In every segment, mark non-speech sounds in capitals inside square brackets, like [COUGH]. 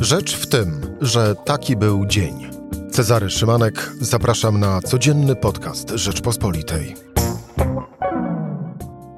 Rzecz w tym, że taki był dzień. Cezary Szymanek, zapraszam na codzienny podcast Rzeczpospolitej.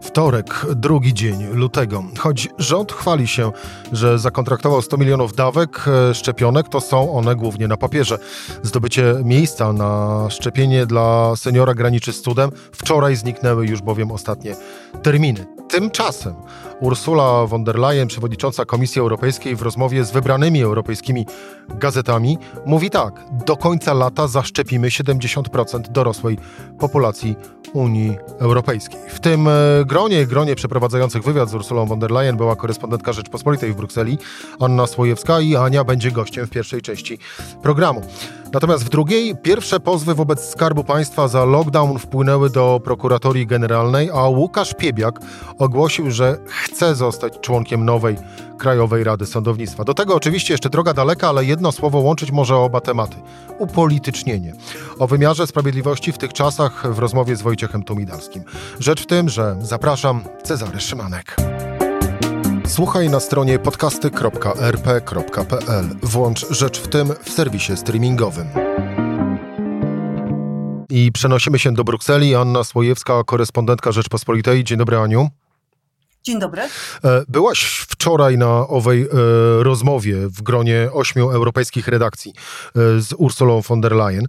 Wtorek, drugi dzień lutego. Choć rząd chwali się, że zakontraktował 100 milionów dawek e, szczepionek, to są one głównie na papierze. Zdobycie miejsca na szczepienie dla seniora graniczy z cudem. Wczoraj zniknęły już bowiem ostatnie terminy. Tymczasem Ursula von der Leyen, przewodnicząca Komisji Europejskiej, w rozmowie z wybranymi europejskimi gazetami mówi tak: do końca lata zaszczepimy 70% dorosłej populacji Unii Europejskiej. W tym e, gronie, gronie przeprowadzających wywiad z Ursulą von der Leyen była korespondentka Rzeczpospolitej w Brukseli, Anna Słojewska i Ania będzie gościem w pierwszej części programu. Natomiast w drugiej pierwsze pozwy wobec Skarbu Państwa za lockdown wpłynęły do prokuratorii generalnej, a Łukasz Piebiak ogłosił, że chce zostać członkiem nowej Krajowej Rady Sądownictwa. Do tego oczywiście jeszcze droga daleka, ale jedno słowo łączyć może oba tematy. Upolitycznienie. O wymiarze sprawiedliwości w tych czasach w rozmowie z Wojciechem Tumidalskim. Rzecz w tym, że zapraszam Cezary Szymanek. Słuchaj na stronie podcasty.rp.pl. Włącz Rzecz w tym w serwisie streamingowym. I przenosimy się do Brukseli. Anna Słojewska, korespondentka Rzeczpospolitej. Dzień dobry, Aniu. Dzień dobry. E, byłaś wczoraj na owej e, rozmowie w gronie ośmiu europejskich redakcji e, z Ursulą von der Leyen.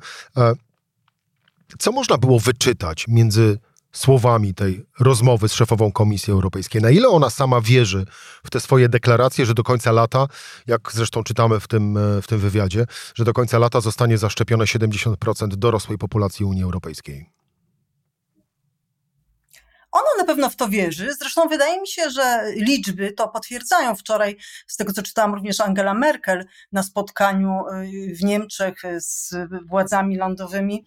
Co można było wyczytać między słowami tej rozmowy z szefową Komisji Europejskiej? Na ile ona sama wierzy w te swoje deklaracje, że do końca lata, jak zresztą czytamy w tym, w tym wywiadzie, że do końca lata zostanie zaszczepione 70% dorosłej populacji Unii Europejskiej? Na pewno w to wierzy. Zresztą wydaje mi się, że liczby to potwierdzają. Wczoraj, z tego co czytałam, również Angela Merkel na spotkaniu y, w Niemczech z władzami lądowymi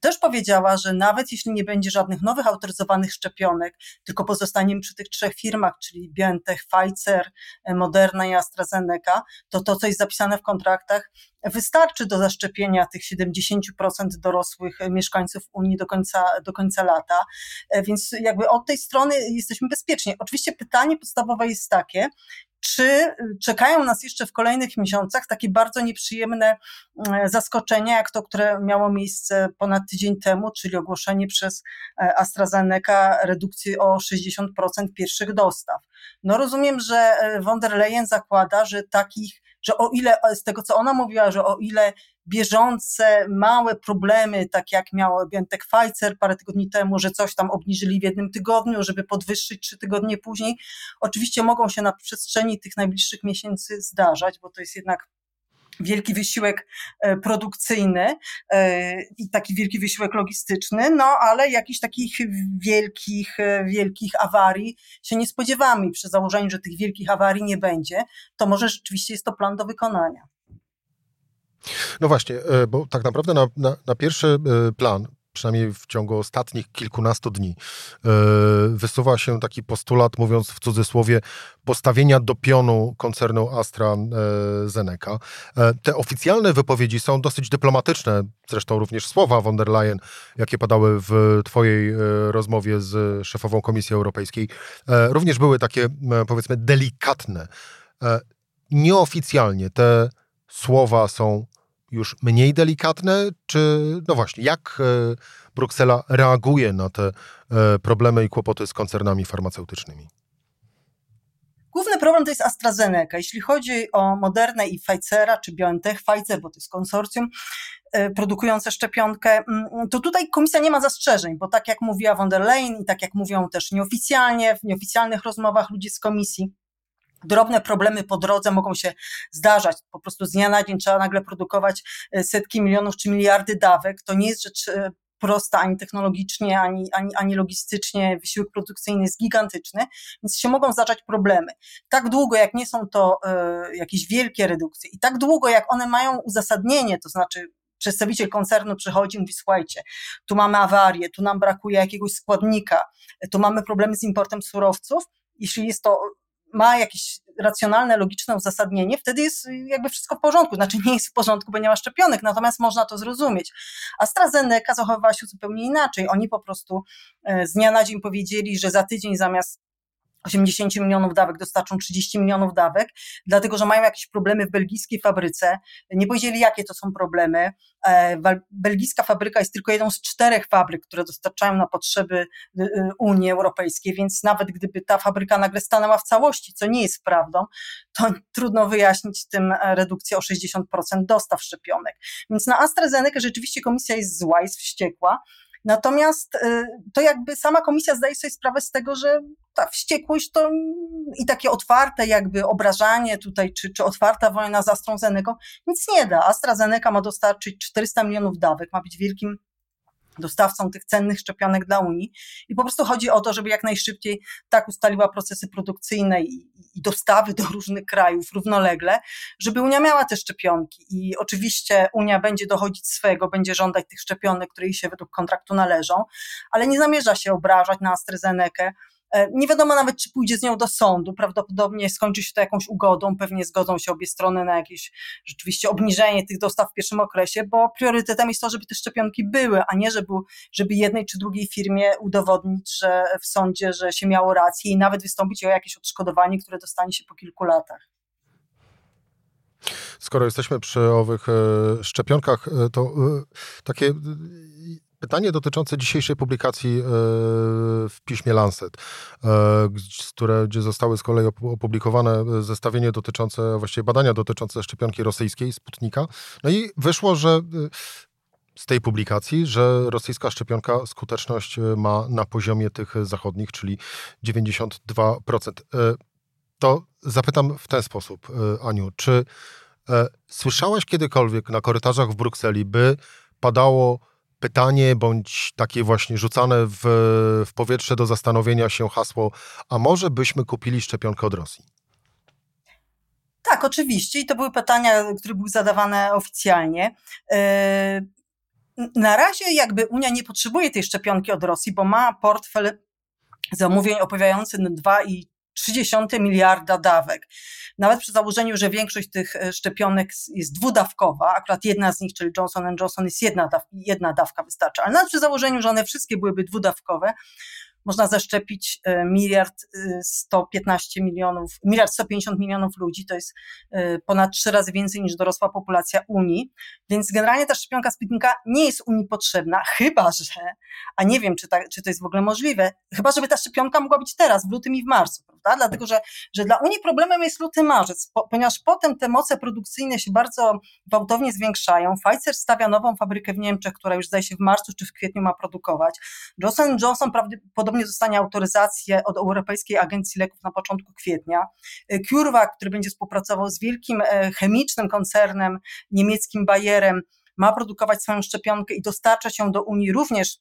też powiedziała, że nawet jeśli nie będzie żadnych nowych autoryzowanych szczepionek, tylko pozostaniemy przy tych trzech firmach, czyli BioNTech, Pfizer, Moderna i AstraZeneca, to to, co jest zapisane w kontraktach, wystarczy do zaszczepienia tych 70% dorosłych mieszkańców Unii do końca, do końca lata. Więc jakby od tej strony jesteśmy bezpieczni. Oczywiście pytanie podstawowe jest takie, czy czekają nas jeszcze w kolejnych miesiącach takie bardzo nieprzyjemne e, zaskoczenia, jak to, które miało miejsce ponad tydzień temu, czyli ogłoszenie przez e, AstraZeneca redukcji o 60% pierwszych dostaw. No rozumiem, że von der Leyen zakłada, że takich że o ile, z tego co ona mówiła, że o ile bieżące, małe problemy, tak jak miał Bientek Pfizer parę tygodni temu, że coś tam obniżyli w jednym tygodniu, żeby podwyższyć trzy tygodnie później, oczywiście mogą się na przestrzeni tych najbliższych miesięcy zdarzać, bo to jest jednak wielki wysiłek e, produkcyjny e, i taki wielki wysiłek logistyczny, no ale jakichś takich wielkich, e, wielkich awarii się nie spodziewamy. Przy założeniu, że tych wielkich awarii nie będzie, to może rzeczywiście jest to plan do wykonania. No właśnie, bo tak naprawdę na, na, na pierwszy plan przynajmniej w ciągu ostatnich kilkunastu dni, e, wysuwa się taki postulat, mówiąc w cudzysłowie, postawienia do pionu koncernu AstraZeneca. E, te oficjalne wypowiedzi są dosyć dyplomatyczne, zresztą również słowa von der Leyen, jakie padały w Twojej e, rozmowie z szefową Komisji Europejskiej, również były takie, powiedzmy, delikatne. Nieoficjalnie te słowa są już mniej delikatne, czy no właśnie, jak e, Bruksela reaguje na te e, problemy i kłopoty z koncernami farmaceutycznymi? Główny problem to jest AstraZeneca. Jeśli chodzi o Modernę i Pfizera, czy BioNTech, Pfizer, bo to jest konsorcjum e, produkujące szczepionkę, mm, to tutaj komisja nie ma zastrzeżeń, bo tak jak mówiła von der Leyen i tak jak mówią też nieoficjalnie, w nieoficjalnych rozmowach ludzie z komisji, Drobne problemy po drodze mogą się zdarzać. Po prostu z dnia na dzień trzeba nagle produkować e, setki milionów czy miliardy dawek. To nie jest rzecz e, prosta ani technologicznie, ani, ani, ani logistycznie. Wysiłek produkcyjny jest gigantyczny, więc się mogą zdarzać problemy. Tak długo, jak nie są to y, jakieś wielkie redukcje i tak długo, jak one mają uzasadnienie, to znaczy przedstawiciel koncernu przychodzi i mówi, słuchajcie, tu mamy awarię, tu nam brakuje jakiegoś składnika, tu mamy problemy z importem surowców, jeśli jest to ma jakieś racjonalne, logiczne uzasadnienie, wtedy jest jakby wszystko w porządku. Znaczy nie jest w porządku, bo nie ma szczepionek, natomiast można to zrozumieć. AstraZeneca zachowywała się zupełnie inaczej. Oni po prostu e, z dnia na dzień powiedzieli, że za tydzień zamiast 80 milionów dawek dostarczą 30 milionów dawek, dlatego że mają jakieś problemy w belgijskiej fabryce. Nie powiedzieli, jakie to są problemy. E, belgijska fabryka jest tylko jedną z czterech fabryk, które dostarczają na potrzeby y, y, Unii Europejskiej, więc nawet gdyby ta fabryka nagle stanęła w całości, co nie jest prawdą, to [LAUGHS] trudno wyjaśnić tym e, redukcję o 60% dostaw szczepionek. Więc na AstraZeneca rzeczywiście komisja jest zła, jest wściekła. Natomiast y, to jakby sama komisja zdaje sobie sprawę z tego, że ta wściekłość to i takie otwarte jakby obrażanie tutaj, czy, czy otwarta wojna z AstraZeneca nic nie da. AstraZeneca ma dostarczyć 400 milionów dawek, ma być wielkim dostawcą tych cennych szczepionek dla Unii. I po prostu chodzi o to, żeby jak najszybciej tak ustaliła procesy produkcyjne i, i dostawy do różnych krajów równolegle, żeby Unia miała te szczepionki. I oczywiście Unia będzie dochodzić swego, będzie żądać tych szczepionek, które jej się według kontraktu należą, ale nie zamierza się obrażać na AstraZenekę nie wiadomo nawet, czy pójdzie z nią do sądu. Prawdopodobnie skończy się to jakąś ugodą, pewnie zgodzą się obie strony na jakieś rzeczywiście obniżenie tych dostaw w pierwszym okresie, bo priorytetem jest to, żeby te szczepionki były, a nie żeby, żeby jednej czy drugiej firmie udowodnić, że w sądzie, że się miało rację i nawet wystąpić o jakieś odszkodowanie, które dostanie się po kilku latach. Skoro jesteśmy przy owych e, szczepionkach, e, to takie Pytanie dotyczące dzisiejszej publikacji e, w piśmie Lancet, e, które, gdzie zostały z kolei opublikowane zestawienie dotyczące, właściwie badania dotyczące szczepionki rosyjskiej, Sputnika. No i wyszło, że e, z tej publikacji, że rosyjska szczepionka skuteczność ma na poziomie tych zachodnich, czyli 92%. To zapytam w ten sposób, Aniu, czy słyszałaś kiedykolwiek na korytarzach w Brukseli, by padało pytanie, bądź takie właśnie rzucane w, w powietrze do zastanowienia się hasło, a może byśmy kupili szczepionkę od Rosji? Tak, oczywiście. I to były pytania, które były zadawane oficjalnie. E, na razie jakby Unia nie potrzebuje tej szczepionki od Rosji, bo ma portfel zamówień opowiadający na 2,3 miliarda dawek. Nawet przy założeniu, że większość tych e, szczepionek jest dwudawkowa, akurat jedna z nich, czyli Johnson Johnson jest jedna, daw, jedna dawka wystarcza, ale nawet przy założeniu, że one wszystkie byłyby dwudawkowe, można zaszczepić e, miliard 115 e, milionów, miliard 150 milionów ludzi, to jest e, ponad trzy razy więcej niż dorosła populacja Unii, więc generalnie ta szczepionka Sputnika nie jest Unii potrzebna, chyba że, a nie wiem, czy, ta, czy to jest w ogóle możliwe, chyba żeby ta szczepionka mogła być teraz, w lutym i w marcu, prawda? Dlatego, że, że dla Unii problemem jest luty, marzec, po, ponieważ potem te moce produkcyjne się bardzo gwałtownie zwiększają. Pfizer stawia nową fabrykę w Niemczech, która już zdaje się w marcu czy w kwietniu ma produkować. Johnson Johnson prawdopodobnie prawdopodobnie dostanie autoryzację od Europejskiej Agencji Leków na początku kwietnia. E, CureVac, który będzie współpracował z wielkim e, chemicznym koncernem niemieckim Bayerem, ma produkować swoją szczepionkę i dostarczać ją do Unii również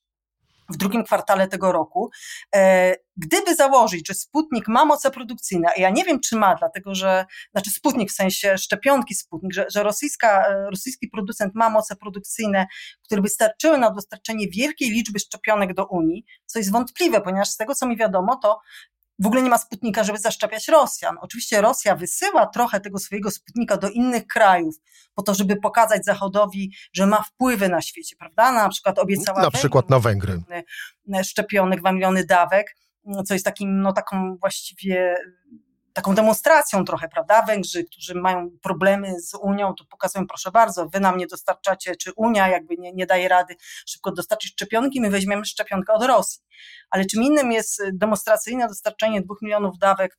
w drugim kwartale tego roku. E, gdyby założyć, że Sputnik ma moce produkcyjne, a ja nie wiem, czy ma, dlatego że, znaczy Sputnik w sensie szczepionki Sputnik, że, że rosyjska, rosyjski producent ma moce produkcyjne, które by starczyły na dostarczenie wielkiej liczby szczepionek do Unii, co jest wątpliwe, ponieważ z tego, co mi wiadomo, to w ogóle nie ma Sputnika, żeby zaszczepiać Rosjan. Oczywiście Rosja wysyła trochę tego swojego Sputnika do innych krajów, po to, żeby pokazać Zachodowi, że ma wpływy na świecie, prawda? Na przykład obiecała. Na przykład na Węgry. Szczepionych 2 miliony dawek, co jest takim, no taką właściwie taką demonstracją trochę, prawda? Węgrzy, którzy mają problemy z Unią, to pokazują, proszę bardzo, wy nam nie dostarczacie, czy Unia jakby nie, nie daje rady szybko dostarczyć szczepionki, my weźmiemy szczepionkę od Rosji. Ale czym innym jest demonstracyjne dostarczenie dwóch milionów dawek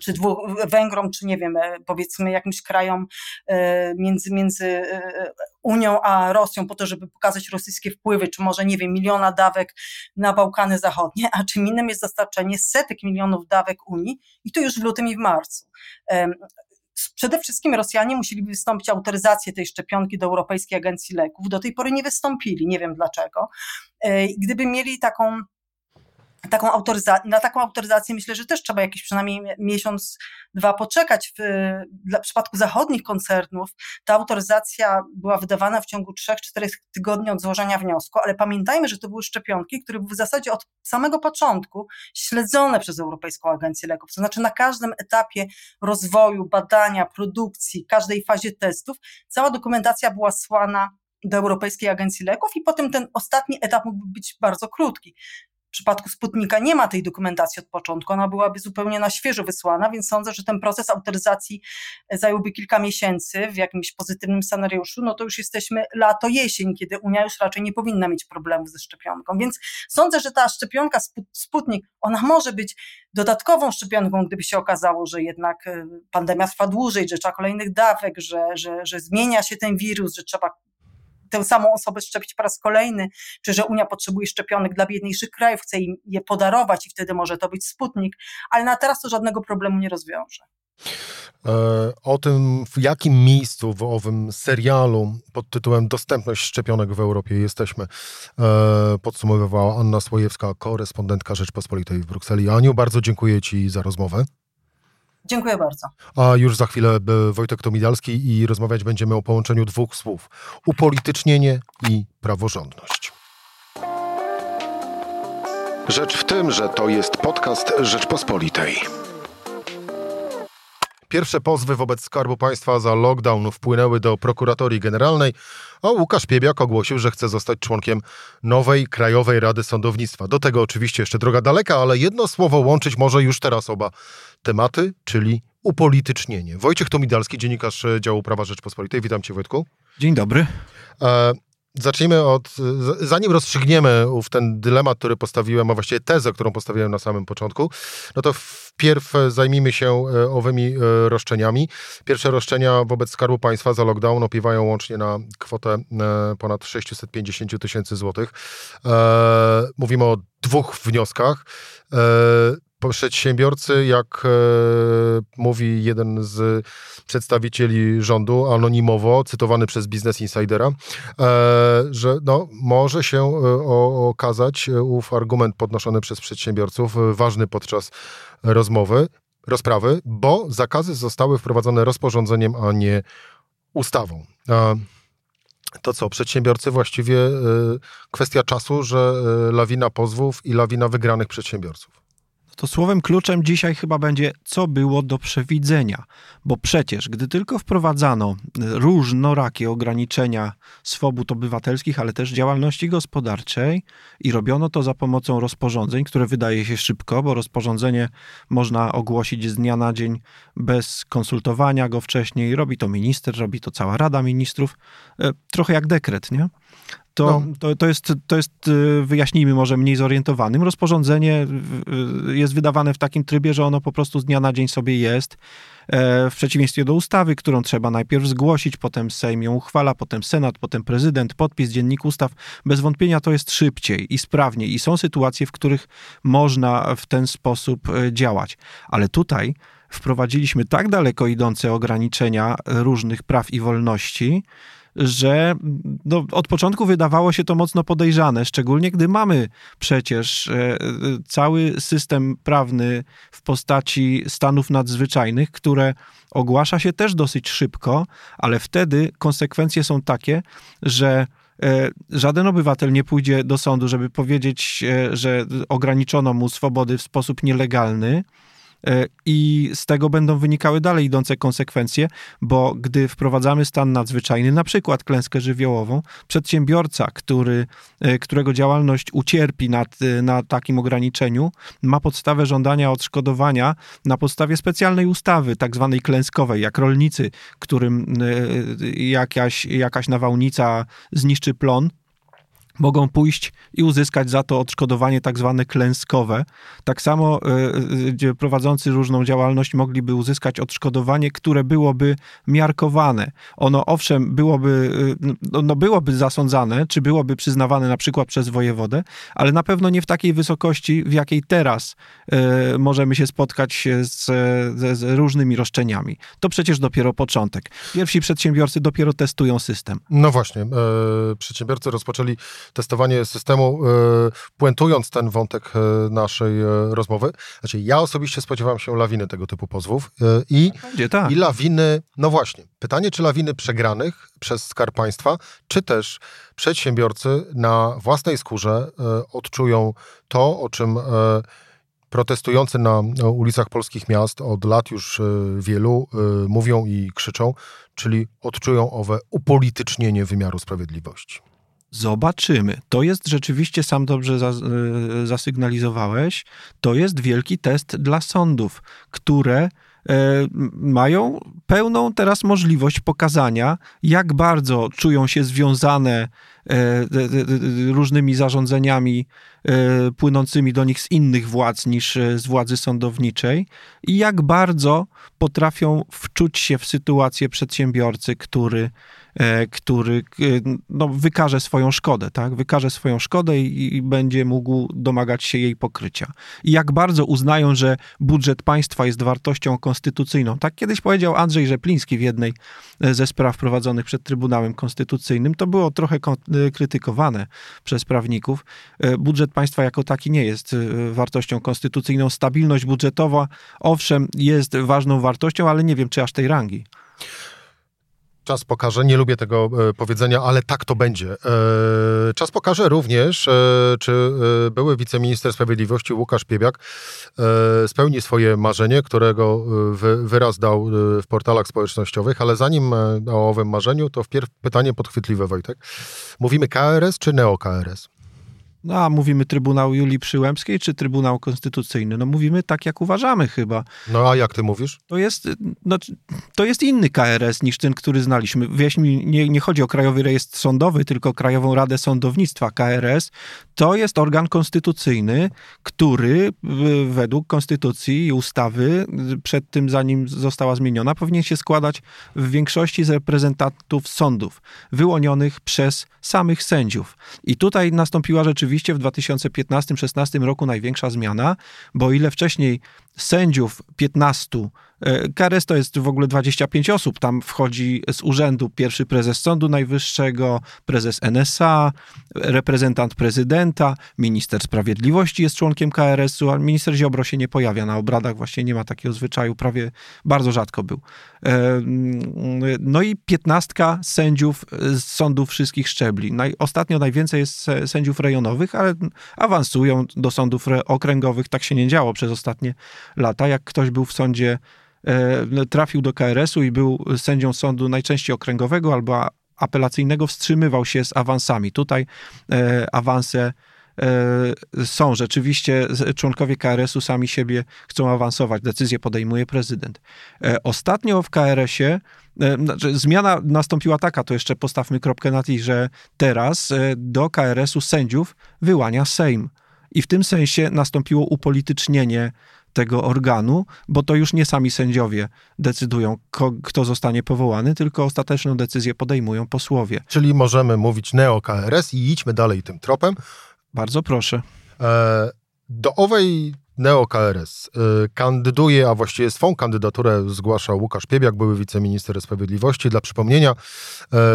czy dwóch, Węgrom, czy nie wiem, e, powiedzmy jakimś krajom e, między, między e, Unią a Rosją po to, żeby pokazać rosyjskie wpływy, czy może, nie wiem, miliona dawek na Bałkany Zachodnie, a czym innym jest dostarczenie setek milionów dawek Unii i to już w lutym i w marcu. Przede wszystkim Rosjanie musieliby wystąpić autoryzację tej szczepionki do Europejskiej Agencji Leków. Do tej pory nie wystąpili, nie wiem dlaczego. Gdyby mieli taką taką autoryzację, na taką autoryzację myślę, że też trzeba jakiś przynajmniej miesiąc, dwa poczekać. W, w przypadku zachodnich koncernów ta autoryzacja była wydawana w ciągu 3-4 tygodni od złożenia wniosku, ale pamiętajmy, że to były szczepionki, które były w zasadzie od samego początku śledzone przez Europejską Agencję Leków. To znaczy na każdym etapie rozwoju, badania, produkcji, każdej fazie testów, cała dokumentacja była słana do Europejskiej Agencji Leków i potem ten ostatni etap mógł być bardzo krótki przypadku Sputnika nie ma tej dokumentacji od początku, ona byłaby zupełnie na świeżo wysłana, więc sądzę, że ten proces autoryzacji zająłby kilka miesięcy w jakimś pozytywnym scenariuszu, no to już jesteśmy lato, jesień, kiedy Unia już raczej nie powinna mieć problemów ze szczepionką. Więc sądzę, że ta szczepionka Sputnik, ona może być dodatkową szczepionką, gdyby się okazało, że jednak e, pandemia trwa dłużej, że trzeba kolejnych dawek, że, że, że zmienia się ten wirus, że trzeba tę samą osobę szczepić po raz kolejny, czy że Unia potrzebuje szczepionek dla biedniejszych krajów, chce im je podarować i wtedy może to być Sputnik, ale na teraz to żadnego problemu nie rozwiąże. E, o tym, w jakim miejscu w owym serialu pod tytułem Dostępność szczepionek w Europie jesteśmy, e, podsumowywała Anna Słojewska, korespondentka Rzeczpospolitej w Brukseli. Aniu, bardzo dziękuję Ci za rozmowę. Dziękuję bardzo. A już za chwilę e, Wojtek Tomidalski i rozmawiać będziemy o połączeniu dwóch słów: upolitycznienie i praworządność. Rzecz w tym, że to jest podcast Rzeczpospolitej. Pierwsze pozwy wobec Skarbu Państwa za lockdown wpłynęły do prokuratorii generalnej, a Łukasz Piebiak ogłosił, że chce zostać członkiem nowej Krajowej Rady Sądownictwa. Do tego oczywiście jeszcze droga daleka, ale jedno słowo łączyć może już teraz oba tematy, czyli upolitycznienie. Wojciech Tomidalski, dziennikarz działu Prawa Rzeczpospolitej. Witam Cię Wojtku. Dzień dobry. E Zacznijmy od, zanim rozstrzygniemy w ten dylemat, który postawiłem, a właściwie tezę, którą postawiłem na samym początku, no to wpierw zajmijmy się e, owymi e, roszczeniami. Pierwsze roszczenia wobec Skarbu Państwa za lockdown opiewają łącznie na kwotę e, ponad 650 tysięcy złotych. Mówimy o dwóch wnioskach przedsiębiorcy, jak e, mówi jeden z przedstawicieli rządu, anonimowo, cytowany przez Business Insidera, e, że no, może się e, okazać ów argument podnoszony przez przedsiębiorców ważny podczas rozmowy, rozprawy, bo zakazy zostały wprowadzone rozporządzeniem, a nie ustawą. To co, przedsiębiorcy właściwie kwestia czasu, że lawina pozwów i lawina wygranych przedsiębiorców to słowem kluczem dzisiaj chyba będzie, co było do przewidzenia. Bo przecież, gdy tylko wprowadzano różnorakie ograniczenia swobód obywatelskich, ale też działalności gospodarczej i robiono to za pomocą rozporządzeń, które wydaje się szybko, bo rozporządzenie można ogłosić z dnia na dzień bez konsultowania go wcześniej. Robi to minister, robi to cała Rada Ministrów. E, trochę jak dekret, nie? To, no. to, to, jest, to jest, y, wyjaśnijmy może mniej zorientowanym, rozporządzenie y, jest wydawane w takim trybie, że ono po prostu z dnia na dzień sobie jest, e, w przeciwieństwie do ustawy, którą trzeba najpierw zgłosić, potem Sejm ją uchwala, potem Senat, potem prezydent, podpis, dziennik ustaw. Bez wątpienia to jest szybciej i sprawniej i są sytuacje, w których można w ten sposób e, działać. Ale tutaj wprowadziliśmy tak daleko idące ograniczenia różnych praw i wolności, że no, od początku wydawało się to mocno podejrzane, szczególnie gdy mamy przecież e, cały system prawny w postaci stanów nadzwyczajnych, które ogłasza się też dosyć szybko, ale wtedy konsekwencje są takie, że e, żaden obywatel nie pójdzie do sądu, żeby powiedzieć, e, że ograniczono mu swobody w sposób nielegalny E, i z tego będą wynikały dalej idące konsekwencje, bo gdy wprowadzamy stan nadzwyczajny, na przykład klęskę żywiołową, przedsiębiorca, który, e, którego działalność ucierpi na, e, na takim ograniczeniu, ma podstawę żądania odszkodowania na podstawie specjalnej ustawy, tak zwanej klęskowej, jak rolnicy, którym jakaś, jakaś nawałnica zniszczy plon, mogą pójść i uzyskać za to odszkodowanie tak zwane klęskowe. Tak samo y, prowadzący różną działalność mogliby uzyskać odszkodowanie, które byłoby miarkowane. Ono owszem byłoby, y, no, byłoby zasądzane, czy byłoby przyznawane na przykład przez wojewodę, ale na pewno nie w takiej wysokości, w jakiej teraz y, możemy się spotkać z, z, różnymi roszczeniami. To przecież dopiero początek. Pierwsi przedsiębiorcy dopiero testują system. No właśnie, przedsiębiorcy rozpoczęli testowanie systemu, e, puentując ten wątek e, naszej e, rozmowy. Znaczy, ja osobiście spodziewam się lawiny tego typu pozwów i, Będzie, tak. i lawiny, no właśnie, pytanie, czy lawiny przegranych przez Skarb Państwa, czy też przedsiębiorcy na własnej skórze odczują to, o czym protestujący na ulicach polskich miast od lat już wielu mówią i krzyczą, czyli odczują owe upolitycznienie wymiaru sprawiedliwości. Zobaczymy. To jest rzeczywiście, sam dobrze e, zasygnalizowałeś, to jest wielki test dla sądów, które E, mają pełną teraz możliwość pokazania, jak bardzo czują się związane e, różnymi zarządzeniami płynącymi do nich z innych władz niż z władzy sądowniczej i jak bardzo potrafią wczuć się w sytuację przedsiębiorcy, który który e, no, wykaże swoją szkodę, tak? Wykaże swoją szkodę i, i, będzie mógł domagać się jej pokrycia. I jak bardzo uznają, że budżet państwa jest wartością konstytucyjną. Tak kiedyś powiedział Andrzej Rzepliński w jednej e, ze spraw prowadzonych przed Trybunałem Konstytucyjnym. To było trochę krytykowane przez prawników. Budżet państwa jako taki nie jest wartością konstytucyjną. Stabilność budżetowa, owszem, jest ważną wartością, ale nie wiem, czy aż tej rangi. Czas pokaże, nie lubię tego e, powiedzenia, ale tak to będzie. E, czas pokaże również, e, czy były wiceminister sprawiedliwości Łukasz Piebiak spełni swoje marzenie, którego wy, wyraz dał w portalach społecznościowych, ale zanim o owym marzeniu, to wpierw pytanie podchwytliwe, Wojtek. Mówimy KRS czy neo-KRS? No a mówimy Trybunał Julii Przyłębskiej czy Trybunał Konstytucyjny? No mówimy tak, jak uważamy chyba. No a jak ty mówisz? To jest, no, to jest inny KRS niż ten, który znaliśmy. Wyjaśnij, nie, nie chodzi o Krajowy Rejestr Sądowy, tylko Krajową Radę Sądownictwa. KRS to jest organ konstytucyjny, który według konstytucji i ustawy przed tym, zanim została zmieniona, powinien się składać w większości z reprezentantów sądów, wyłonionych przez samych sędziów. I tutaj nastąpiła rzeczywiście rzeczywiście w 2015-16 roku największa zmiana, bo ile wcześniej sędziów 15 E, KRS to jest w ogóle 25 osób. Tam wchodzi z urzędu pierwszy prezes Sądu Najwyższego, prezes NSA, reprezentant prezydenta, minister sprawiedliwości jest członkiem KRS-u, a minister Ziobro się nie pojawia na obradach, właśnie nie ma takiego zwyczaju, prawie bardzo rzadko był. E, no i piętnastka sędziów z sądów wszystkich szczebli. Ostatnio najwięcej jest sędziów rejonowych, ale awansują do sądów okręgowych. Tak się nie działo przez ostatnie lata. Jak ktoś był w sądzie trafił do KRS-u i był sędzią sądu najczęściej okręgowego albo apelacyjnego, wstrzymywał się z awansami. Tutaj e, awanse e, są. Rzeczywiście członkowie KRS-u sami siebie chcą awansować. Decyzję podejmuje prezydent. Ostatnio w KRS-ie znaczy zmiana nastąpiła taka, to jeszcze postawmy kropkę na i, że teraz do KRS-u sędziów wyłania Sejm. I w tym sensie nastąpiło upolitycznienie tego organu, bo to już nie sami sędziowie decydują, kto zostanie powołany, tylko ostateczną decyzję podejmują posłowie. Czyli możemy mówić neo-KRS i idźmy dalej tym tropem. Bardzo proszę. E, do owej Neo-KRS y, kandyduje, a właściwie swą kandydaturę zgłasza Łukasz Piebiak, były wiceminister sprawiedliwości. Dla przypomnienia, e,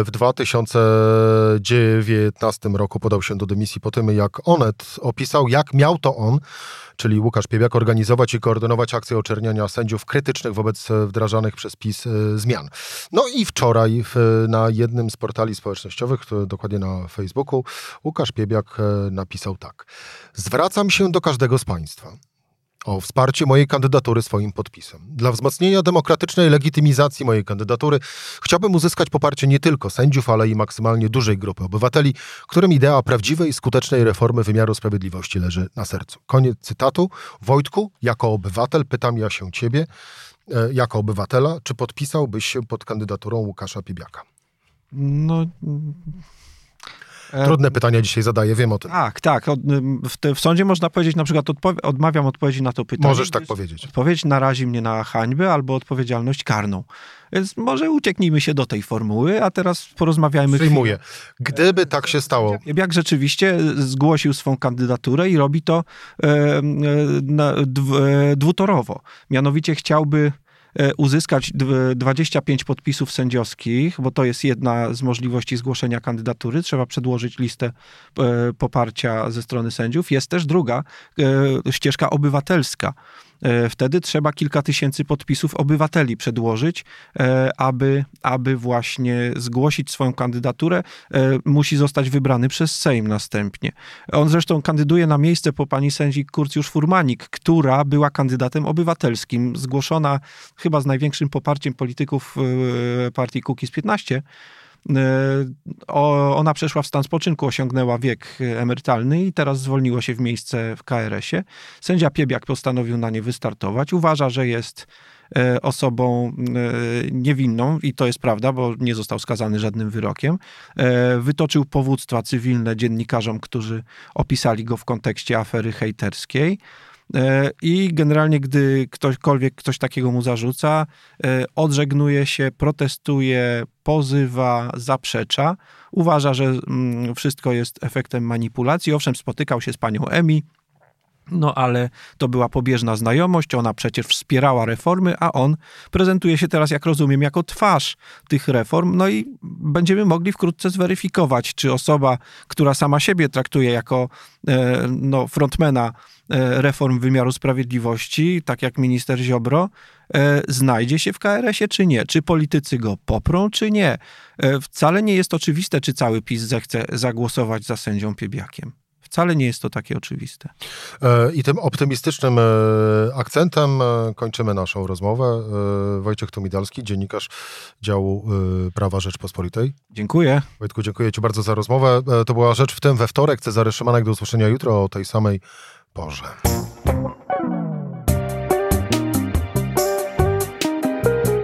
w 2019 roku podał się do dymisji po tym, jak Onet opisał, jak miał to on, czyli Łukasz Piebiak, organizować i koordynować akcję oczerniania sędziów krytycznych wobec wdrażanych przez PiS e, zmian. No i wczoraj w, na jednym z portali społecznościowych, dokładnie na Facebooku, Łukasz Piebiak e, napisał tak. Zwracam się do każdego z Państwa o wsparcie mojej kandydatury swoim podpisem. Dla wzmocnienia demokratycznej legitymizacji mojej kandydatury chciałbym uzyskać poparcie nie tylko sędziów, ale i maksymalnie dużej grupy obywateli, którym idea prawdziwej skutecznej reformy wymiaru sprawiedliwości leży na sercu. Koniec cytatu. Wojtku, jako obywatel pytam ja się ciebie, e, jako obywatela, czy podpisałbyś się pod kandydaturą Łukasza Pibiaka? No Trudne pytania dzisiaj zadaję, wiem o tym. Tak, tak. W, te, w sądzie można powiedzieć na przykład, odmawiam odpowiedzi na to pytanie. Możesz tak powiedzieć. Odpowiedź narazi mnie na hańbę albo odpowiedzialność karną. Więc może ucieknijmy się do tej formuły, a teraz porozmawiajmy. Przyjmuję. Gdyby tak się stało. Jak rzeczywiście zgłosił swą kandydaturę i robi to e, e, e dwutorowo. Mianowicie chciałby E, uzyskać 25 podpisów sędziowskich, bo to jest jedna z możliwości zgłoszenia kandydatury. Trzeba przedłożyć listę e, poparcia ze strony sędziów. Jest też druga e, ścieżka obywatelska. E, wtedy trzeba kilka tysięcy podpisów obywateli przedłożyć, e, aby, aby właśnie zgłosić swoją kandydaturę. E, musi zostać wybrany przez Sejm następnie. On zresztą kandyduje na miejsce po pani sędzi Kurcjusz-Furmanik, która była kandydatem obywatelskim, zgłoszona chyba z największym poparciem polityków partii Kukiz 15 Ona przeszła w stan spoczynku, osiągnęła wiek emerytalny i teraz zwolniło się w miejsce w KRS-ie. Sędzia Piebiak postanowił na nie wystartować. Uważa, że jest E, osobą e, niewinną, i to jest prawda, bo nie został skazany żadnym wyrokiem. E, wytoczył powództwa cywilne dziennikarzom, którzy opisali go w kontekście afery hejterskiej. I generalnie, gdy ktośkolwiek coś takiego mu zarzuca, odżegnuje się, protestuje, pozywa, zaprzecza. Uważa, że mm, wszystko jest efektem manipulacji. Owszem, spotykał się z panią Emi, no ale to była pobieżna znajomość, ona przecież wspierała reformy, a on prezentuje się teraz, jak rozumiem, jako twarz tych reform. No i będziemy mogli wkrótce zweryfikować, czy osoba, która sama siebie traktuje jako e, no, frontmana e, reform wymiaru sprawiedliwości, tak jak minister Ziobro, e, znajdzie się w KRS-ie, czy nie? Czy politycy go poprą, czy nie? Wcale nie jest oczywiste, czy cały PiS zechce zagłosować za sędzią Piebiakiem. Wcale nie jest to takie oczywiste. E, I tym optymistycznym e, akcentem e, kończymy naszą rozmowę. Wojciech Tomidalski, dziennikarz działu Prawa Rzeczpospolitej. Dziękuję. Wojtku, dziękuję Ci bardzo za rozmowę. To była Rzecz w tym we wtorek. Cezary Szymanek, do usłyszenia jutro o tej samej porze.